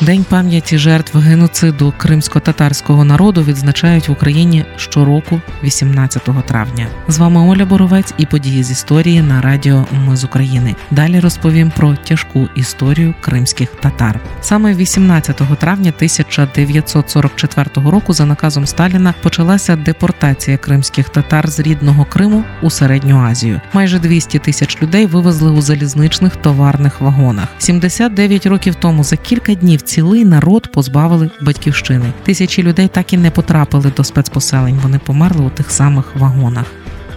День пам'яті жертв геноциду кримсько-татарського народу відзначають в Україні щороку, 18 травня. З вами Оля Боровець і події з історії на радіо Ми з України. Далі розповім про тяжку історію кримських татар. Саме 18 травня 1944 року, за наказом Сталіна, почалася депортація кримських татар з рідного Криму у середню Азію. Майже 200 тисяч людей вивезли у залізничних товарних вагонах. 79 років тому за кілька днів цілий народ позбавили батьківщини. Тисячі людей так і не потрапили до спецпоселень. Вони померли у тих самих вагонах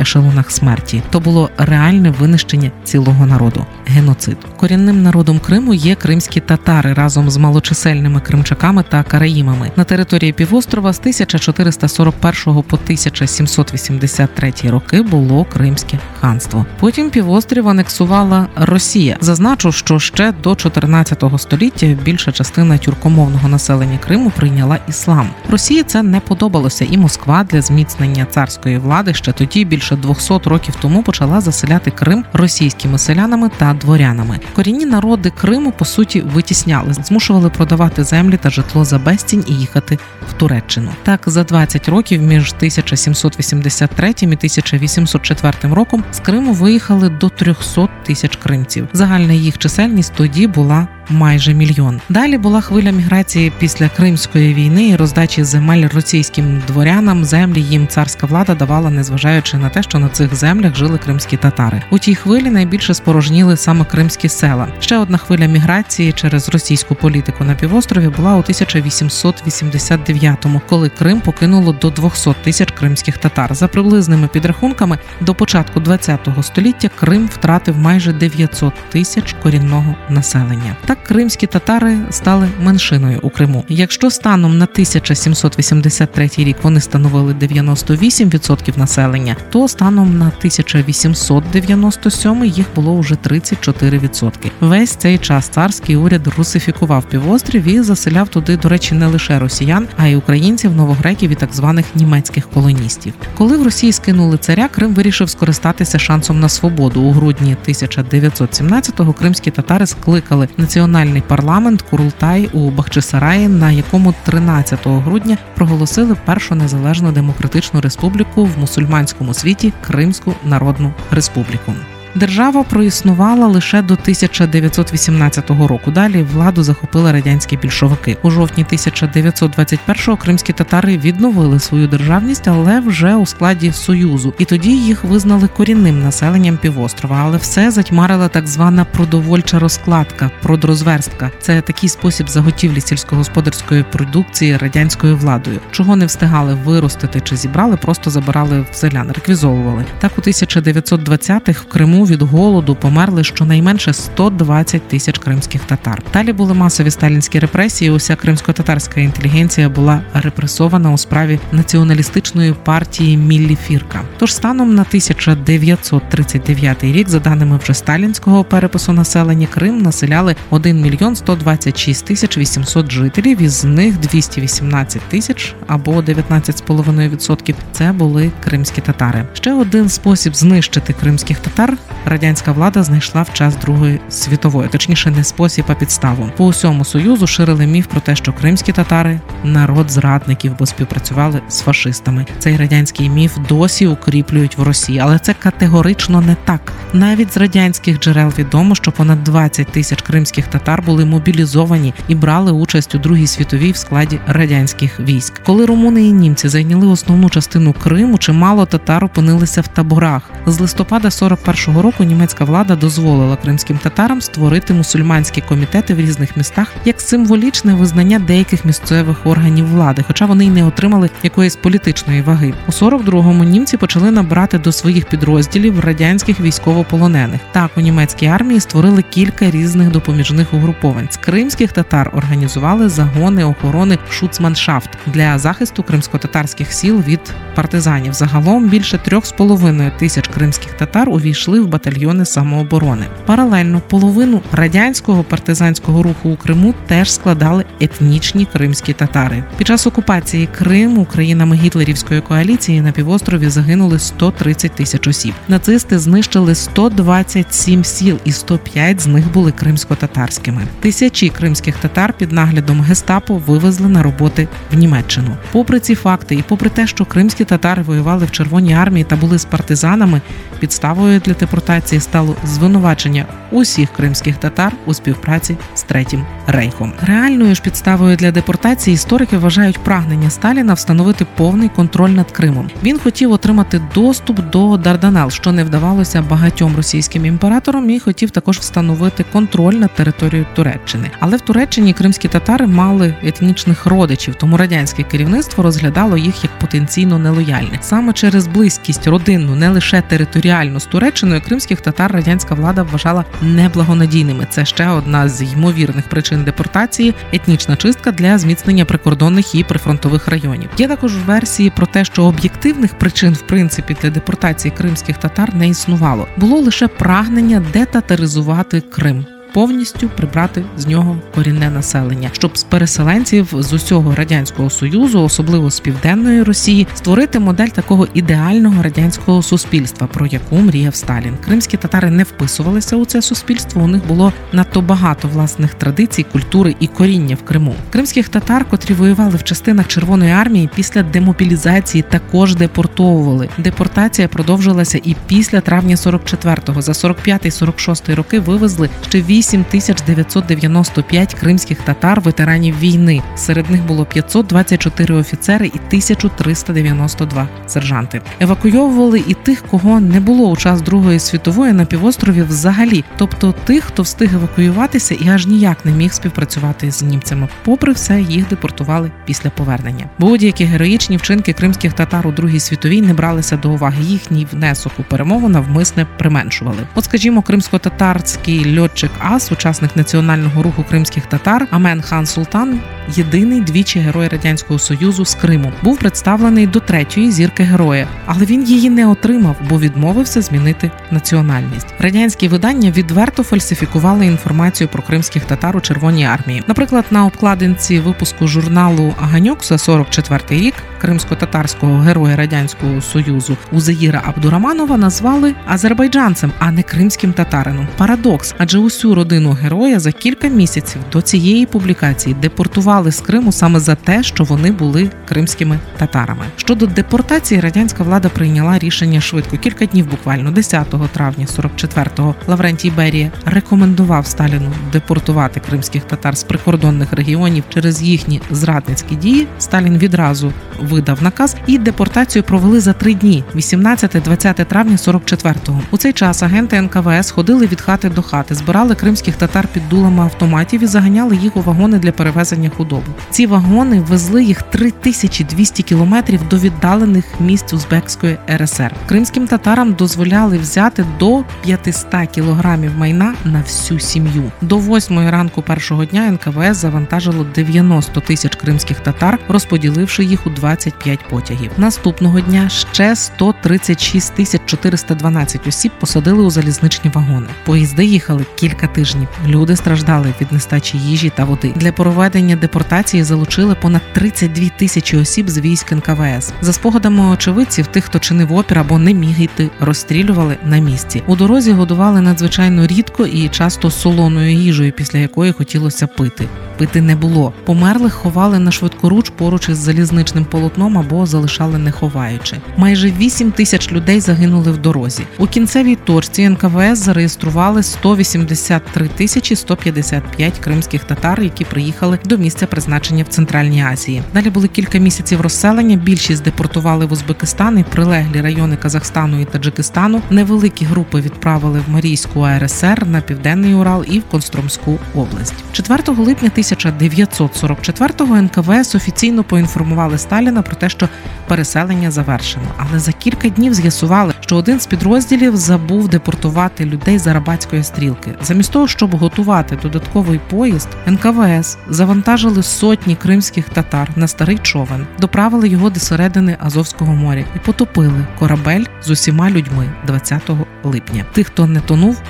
ешелонах смерті. То було реальне винищення цілого народу геноцид. Корінним народом Криму є кримські татари разом з малочисельними кримчаками та караїмами на території півострова з 1441 по 1783 роки було Кримське ханство. Потім півострів анексувала Росія. Зазначу, що ще до 14 століття більша частина тюркомовного населення Криму прийняла іслам. Росії це не подобалося, і Москва для зміцнення царської влади ще тоді більше більше 200 років тому почала заселяти Крим російськими селянами та дворянами. Корінні народи Криму по суті витісняли, змушували продавати землі та житло за безцінь і їхати в Туреччину. Так за 20 років між 1783 і 1804 роком з Криму виїхали до 300 тисяч кримців. Загальна їх чисельність тоді була майже мільйон. Далі була хвиля міграції після Кримської війни і роздачі земель російським дворянам. Землі їм царська влада давала, незважаючи на те, що на цих землях жили кримські татари. У тій хвилі найбільше спорожніли саме кримські села. Ще одна хвиля міграції через російську політику на півострові була у 1889-му, коли Крим покинуло до 200 тисяч кримських татар. За приблизними підрахунками до початку ХХ століття Крим втратив майже 900 тисяч корінного населення. Так кримські татари стали меншиною у Криму. Якщо станом на 1783 рік вони становили 98% населення, то станом на 1897 їх було вже 34%. Весь цей час царський уряд русифікував півострів і заселяв туди, до речі, не лише росіян, а й українців, новогреків і так званих німецьких колоністів. Коли в Росії скинули царя, Крим вирішив скористатися шансом на свободу у грудні 1917-го Кримські татари скликали національну національний парламент Курултай у Бахчисараї, на якому 13 грудня проголосили першу незалежну демократичну республіку в мусульманському світі Кримську Народну Республіку. Держава проіснувала лише до 1918 року. Далі владу захопили радянські більшовики. У жовтні 1921-го кримські татари відновили свою державність, але вже у складі союзу. І тоді їх визнали корінним населенням півострова. Але все затьмарила так звана продовольча розкладка, продрозверстка. Це такий спосіб заготівлі сільськогосподарської продукції радянською владою, чого не встигали виростити чи зібрали, просто забирали в селян, реквізовували. Так у 1920-х в Криму від голоду померли щонайменше 120 тисяч кримських татар. Далі були масові сталінські репресії. Уся кримсько-татарська інтелігенція була репресована у справі націоналістичної партії Міллі Фірка. Тож станом на 1939 рік, за даними вже сталінського перепису населення, Крим населяли 1 мільйон 126 тисяч 800 жителів. Із них 218 тисяч або 19,5% – Це були кримські татари. Ще один спосіб знищити кримських татар радянська влада знайшла в час Другої світової, точніше, не спосіб, а підставу. По усьому союзу ширили міф про те, що кримські татари народ зрадників, бо співпрацювали з фашистами. Цей радянський міф досі укріплюють в Росії, але це категорично не так. Навіть з радянських джерел відомо, що понад 20 тисяч кримських татар були мобілізовані і брали участь у другій світовій в складі радянських військ. Коли румуни і німці зайняли основну частину Криму, чимало татар опинилися в таборах з листопада 41-го року. Німецька влада дозволила кримським татарам створити мусульманські комітети в різних містах як символічне визнання деяких місцевих органів влади, хоча вони й не отримали якоїсь політичної ваги. У 42-му німці почали набрати до своїх підрозділів радянських військовополонених. Так у німецькій армії створили кілька різних допоміжних угруповань. З кримських татар організували загони охорони Шуцманшафт для захисту кримсько-татарських сіл від партизанів. Загалом більше трьох з половиною тисяч кримських татар увійшли в батальйони самооборони. Паралельно половину радянського партизанського руху у Криму теж складали етнічні кримські татари. Під час окупації Криму країнами гітлерівської коаліції на півострові загинули 130 тисяч осіб. Нацисти знищили 127 сіл, і 105 з них були кримсько-татарськими. Тисячі кримських татар під наглядом гестапо вивезли на роботи в Німеччину. Попри ці факти, і попри те, що кримські татари воювали в Червоній армії та були з партизанами, підставою для депортації стало звинувачення усіх кримських татар у співпраці з третім рейхом. Реальною ж підставою для депортації історики вважають прагнення Сталіна встановити повний контроль над Кримом. Він хотів отримати доступ до Дарданел, що не вдавалося багатьом російським імператорам, і хотів також встановити контроль над територією Туреччини. Але в Туреччині кримські татари мали етнічних родичів, тому радянське керівництво розглядало їх як потенційно нелояльних. Саме через близькість родинну, не лише територіальну з Туреччиною, кримських татар радянська влада вважала неблагонадійними. Це ще одна з ймовірних причин депортації етнічна чистка для зміцнення прикордонних і прифронтових районів. Є також версії про те, що об'єктивних причин в принципі для депортації кримських татар не існувало. Було лише прагнення детатаризувати Крим повністю прибрати з нього корінне населення, щоб з переселенців з усього радянського союзу, особливо з південної Росії, створити модель такого ідеального радянського суспільства, про яку мріяв Сталін. Кримські татари не вписувалися у це суспільство. У них було надто багато власних традицій, культури і коріння в Криму. Кримських татар, котрі воювали в частинах Червоної армії, після демобілізації також депортовували. Депортація продовжилася і після травня 44-го. За 45-46 роки вивезли ще 8 8995 кримських татар, ветеранів війни. Серед них було 524 офіцери і 1392 сержанти. Евакуйовували і тих, кого не було у час Другої світової на півострові взагалі, тобто тих, хто встиг евакуюватися і аж ніяк не міг співпрацювати з німцями. Попри все, їх депортували після повернення. Будь-які героїчні вчинки кримських татар у Другій світовій не бралися до уваги. Їхній внесок у перемогу навмисне применшували. От, скажімо, кримсько-татарський льотчик-ас, учасник національного руху кримських татар, Амет-Хан Султан, єдиний двічі герой радянського союзу з Криму, був представлений до третьої зірки героя, але він її не отримав, бо відмовився змінити національність. Радянські видання відверто фальсифікували інформацію про кримських татар у Червоній армії. Наприклад, на обкладинці випуску журналу Аганьок за 44-й рік кримсько-татарського героя радянського союзу Узаїра Абдураманова назвали азербайджанцем, а не кримським татарином. Парадокс, адже усю родину героя за кілька місяців до цієї публікації депортували з Криму саме за те, що вони були кримськими татарами. Щодо депортації, радянська влада прийняла рішення швидко. Кілька днів, буквально 10 травня 44-го, Лаврентій Берія рекомендував Сталіну депортувати кримських татар з прикордонних регіонів через їхні зрадницькі дії. Сталін відразу видав наказ і депортацію провели за три дні: 18-20 травня 44-го. У цей час агенти НКВС ходили від хати до хати, збирали кримських татар під дулами автоматів і заганяли їх у вагони для перевезення худоби. Ці вагони везли їх 3200 кілометрів до віддалених місць Узбекської РСР. Кримським татарам дозволяли взяти до 500 кілограмів майна на всю сім'ю. До 8 ранку першого дня НКВС завантажило 90 тисяч кримських татар, розподіливши їх у 25 потягів. Наступного дня ще 136 тисяч 412 осіб посадили у залізничні вагони. Поїзди їхали кілька тижнів. Люди страждали від нестачі їжі та води. Для проведення депортації залучили понад 32 тисячі осіб з військ НКВС. За спогадами очевидців, тих, хто чинив опір або не міг йти, розстрілювали на місці. У дорозі годували надзвичайно рідко і часто солоною їжею, після якої хотілося пити. Пити не було. Померлих ховали на швидкоруч поруч із залізничним полотном або залишали не ховаючи. Майже 8 тисяч людей загинули в дорозі. У кінцевій точці НКВС зареєстрували 183 тисячі 155 кримських татар, які приїхали до місця призначення в Центральній Азії. Далі були кілька місяців розселення. Більшість депортували в Узбекистан і прилеглі райони Казахстану і Таджикистану. Невеликі групи відправили в Марійську АРСР на південний Урал і в Констромську область. 4 липня 1944-го НКВС офіційно поінформували Сталіна про те, що переселення завершено. Але за кілька днів з'ясували, що один з підрозділів забув депортувати людей з Арабатської стрілки. Замість того, щоб готувати додатковий поїзд, НКВС завантажили вантажили сотні кримських татар на старий човен, доправили його до середини Азовського моря і потопили корабель з усіма людьми 20 липня. Тих, хто не тонув,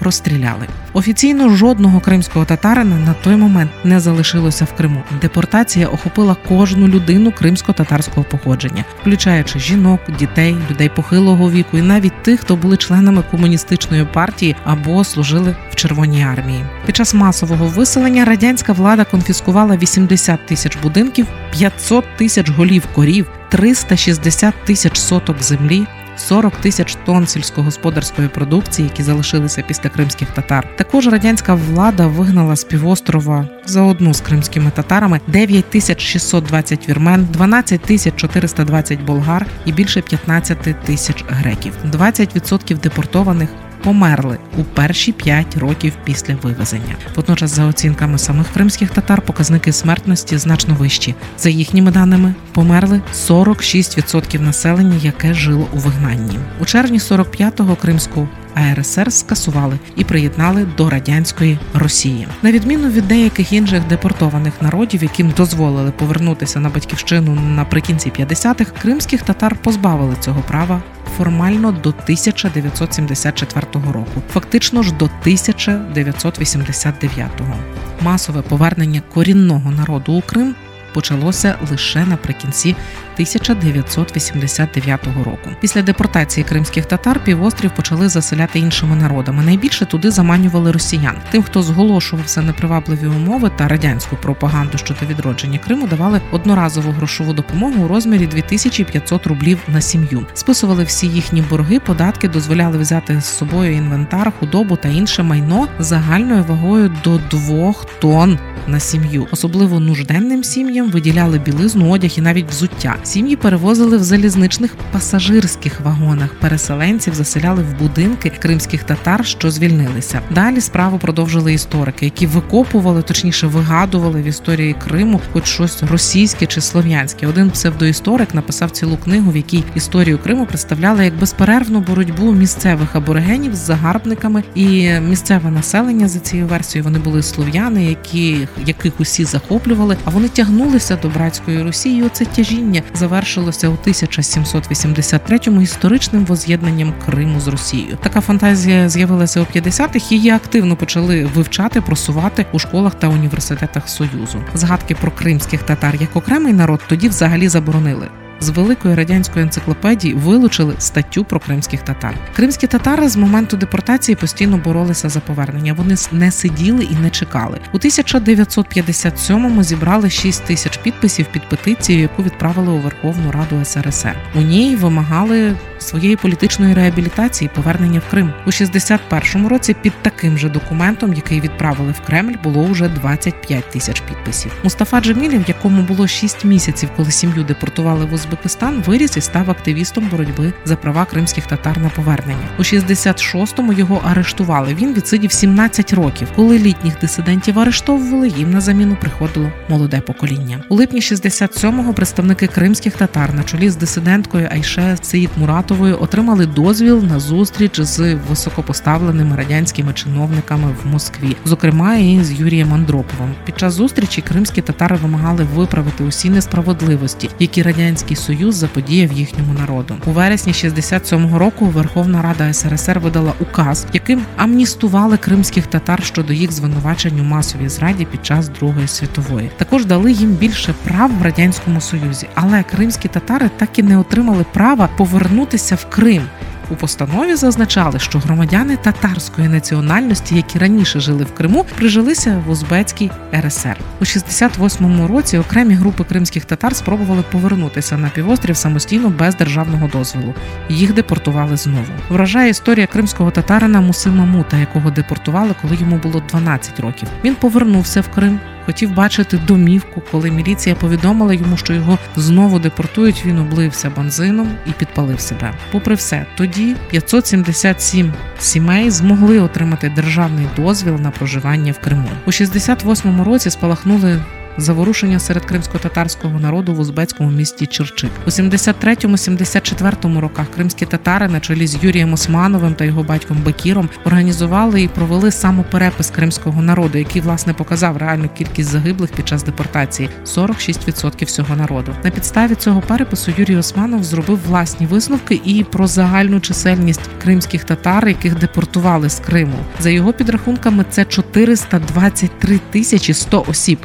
розстріляли. Офіційно жодного кримського татарина на той момент не залишилося в Криму. Депортація охопила кожну людину кримсько-татарського походження, включаючи жінок, дітей, людей похилого віку і навіть тих, хто були членами комуністичної партії або служили в Червоній армії. Під час масового виселення радянська влада конфіскувала 80 тисяч будинків, 500 тисяч голів корів, 360 тисяч соток землі. 40 тисяч тонн сільськогосподарської продукції, які залишилися після кримських татар. Також радянська влада вигнала з півострова заодно з кримськими татарами 9 тисяч 620 вірмен, 12 тисяч 420 болгар і більше 15 тисяч греків. 20% депортованих померли у перші п'ять років після вивезення. Водночас, за оцінками самих кримських татар, показники смертності значно вищі. За їхніми даними померли 46% населення, яке жило у вигнанні. У червні 45-го кримську АРСР скасували і приєднали до радянської Росії, на відміну від деяких інших депортованих народів, яким дозволили повернутися на батьківщину наприкінці 50-х, кримських татар позбавили цього права формально до 1974 року, фактично ж до 1989-го. Масове повернення корінного народу у Крим почалося лише наприкінці 1989 року. Після депортації кримських татар півострів почали заселяти іншими народами. Найбільше туди заманювали росіян. Тим, хто зголошувався непривабливі умови та радянську пропаганду щодо відродження Криму, давали одноразову грошову допомогу у розмірі 2500 рублів на сім'ю. Списували всі їхні борги, податки дозволяли взяти з собою інвентар, худобу та інше майно загальною вагою до 2 тонн на сім'ю. Особливо нужденним сім'ям виділяли білизну, одяг і навіть взуття. Сім'ї перевозили в залізничних пасажирських вагонах. Переселенців заселяли в будинки кримських татар, що звільнилися. Далі справу продовжили історики, які викопували, точніше вигадували в історії Криму, хоч щось російське чи слов'янське. Один псевдоісторик написав цілу книгу, в якій історію Криму представляли як безперервну боротьбу місцевих аборигенів з загарбниками і місцеве населення за цією версією. Вони були слов'яни, які яких усі захоплювали, а вони тягнулися до братської Росії. Оце тяжіння завершилося у 1783-му історичним воз'єднанням Криму з Росією. Така фантазія з'явилася у 50-х, Її активно почали вивчати, просувати у школах та університетах Союзу. Згадки про кримських татар як окремий народ тоді взагалі заборонили з великої радянської енциклопедії вилучили статтю про кримських татар. Кримські татари з моменту депортації постійно боролися за повернення. Вони не сиділи і не чекали. У 1957-му зібрали 6 тисяч підписів під петицією, яку відправили у Верховну Раду СРСР. У ній вимагали своєї політичної реабілітації повернення в Крим у 61-му році. Під таким же документом, який відправили в Кремль, було вже 25 тисяч підписів. Мустафа Джемілів, якому було 6 місяців, коли сім'ю депортували в Узбекистан, виріс і став активістом боротьби за права кримських татар на повернення. У 66-му його арештували. Він відсидів 17 років. Коли літніх дисидентів арештовували, їм на заміну приходило молоде покоління. У липні 67-го представники кримських татар на чолі з дисиденткою Айше Сеїд Мурат Ахматовою отримали дозвіл на зустріч з високопоставленими радянськими чиновниками в Москві, зокрема і з Юрієм Андроповим. Під час зустрічі кримські татари вимагали виправити усі несправедливості, які радянський союз заподіяв їхньому народу. У вересні 67-го року Верховна Рада СРСР видала указ, яким амністували кримських татар щодо їх звинувачень у масовій зраді під час Другої світової. Також дали їм більше прав в радянському союзі, але кримські татари так і не отримали права повернутися в Крим. У постанові зазначали, що громадяни татарської національності, які раніше жили в Криму, прижилися в Узбецькій РСР у 68-му році. Окремі групи кримських татар спробували повернутися на півострів самостійно без державного дозволу. Їх депортували знову. Вражає історія кримського татарина Муси Мамута, якого депортували, коли йому було 12 років. Він повернувся в Крим хотів бачити домівку, коли міліція повідомила йому, що його знову депортують. Він облився бензином і підпалив себе. Попри все, тоді 577 сімей змогли отримати державний дозвіл на проживання в Криму. У 68-му році спалахнули заворушення серед кримсько-татарського народу в узбецькому місті Черчик. У 73-74 роках кримські татари на чолі з Юрієм Османовим та його батьком Бакіром організували і провели самоперепис кримського народу, який власне показав реальну кількість загиблих під час депортації 46% всього народу. На підставі цього перепису Юрій Османов зробив власні висновки і про загальну чисельність кримських татар, яких депортували з Криму. За його підрахунками, це 423 тисячі 100 осіб.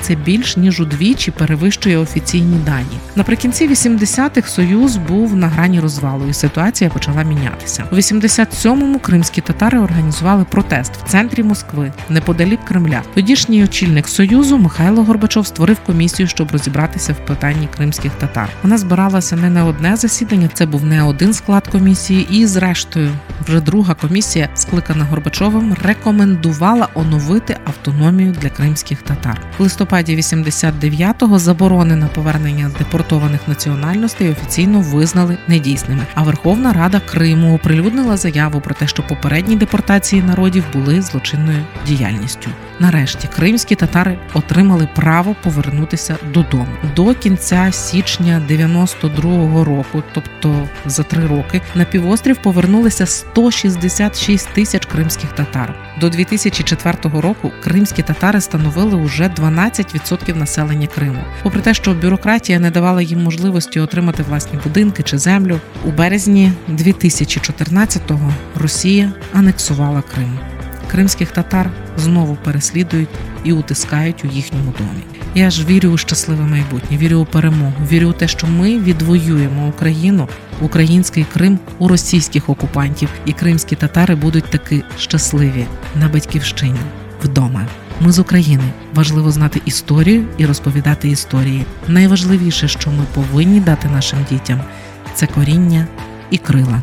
Це більш ніж удвічі перевищує офіційні дані. Наприкінці 80-х союз був на грані розвалу, і ситуація почала мінятися. У 87-му кримські татари організували протест в центрі Москви, неподалік Кремля. Тодішній очільник союзу Михайло Горбачов створив комісію, щоб розібратися в питанні кримських татар. Вона збиралася не на одне засідання, це був не один склад комісії, і зрештою, вже друга комісія, скликана Горбачовим, рекомендувала оновити автономію для кримських татар. В листопаді 89-го заборони на повернення депортованих національностей офіційно визнали недійсними. А Верховна Рада Криму оприлюднила заяву про те, що попередні депортації народів були злочинною діяльністю. Нарешті кримські татари отримали право повернутися додому до кінця січня 92-го року, тобто за три роки, на півострів повернулися 166 тисяч кримських татар. До 2004 року кримські татари становили уже 12% населення Криму. Попри те, що бюрократія не давала їм можливості отримати власні будинки чи землю, у березні 2014-го Росія анексувала Крим. Кримських татар знову переслідують і утискають у їхньому домі. Я ж вірю у щасливе майбутнє, вірю у перемогу, вірю у те, що ми відвоюємо Україну, український Крим у російських окупантів, і кримські татари будуть таки щасливі на батьківщині вдома. Ми з України важливо знати історію і розповідати історії. Найважливіше, що ми повинні дати нашим дітям, це коріння і крила.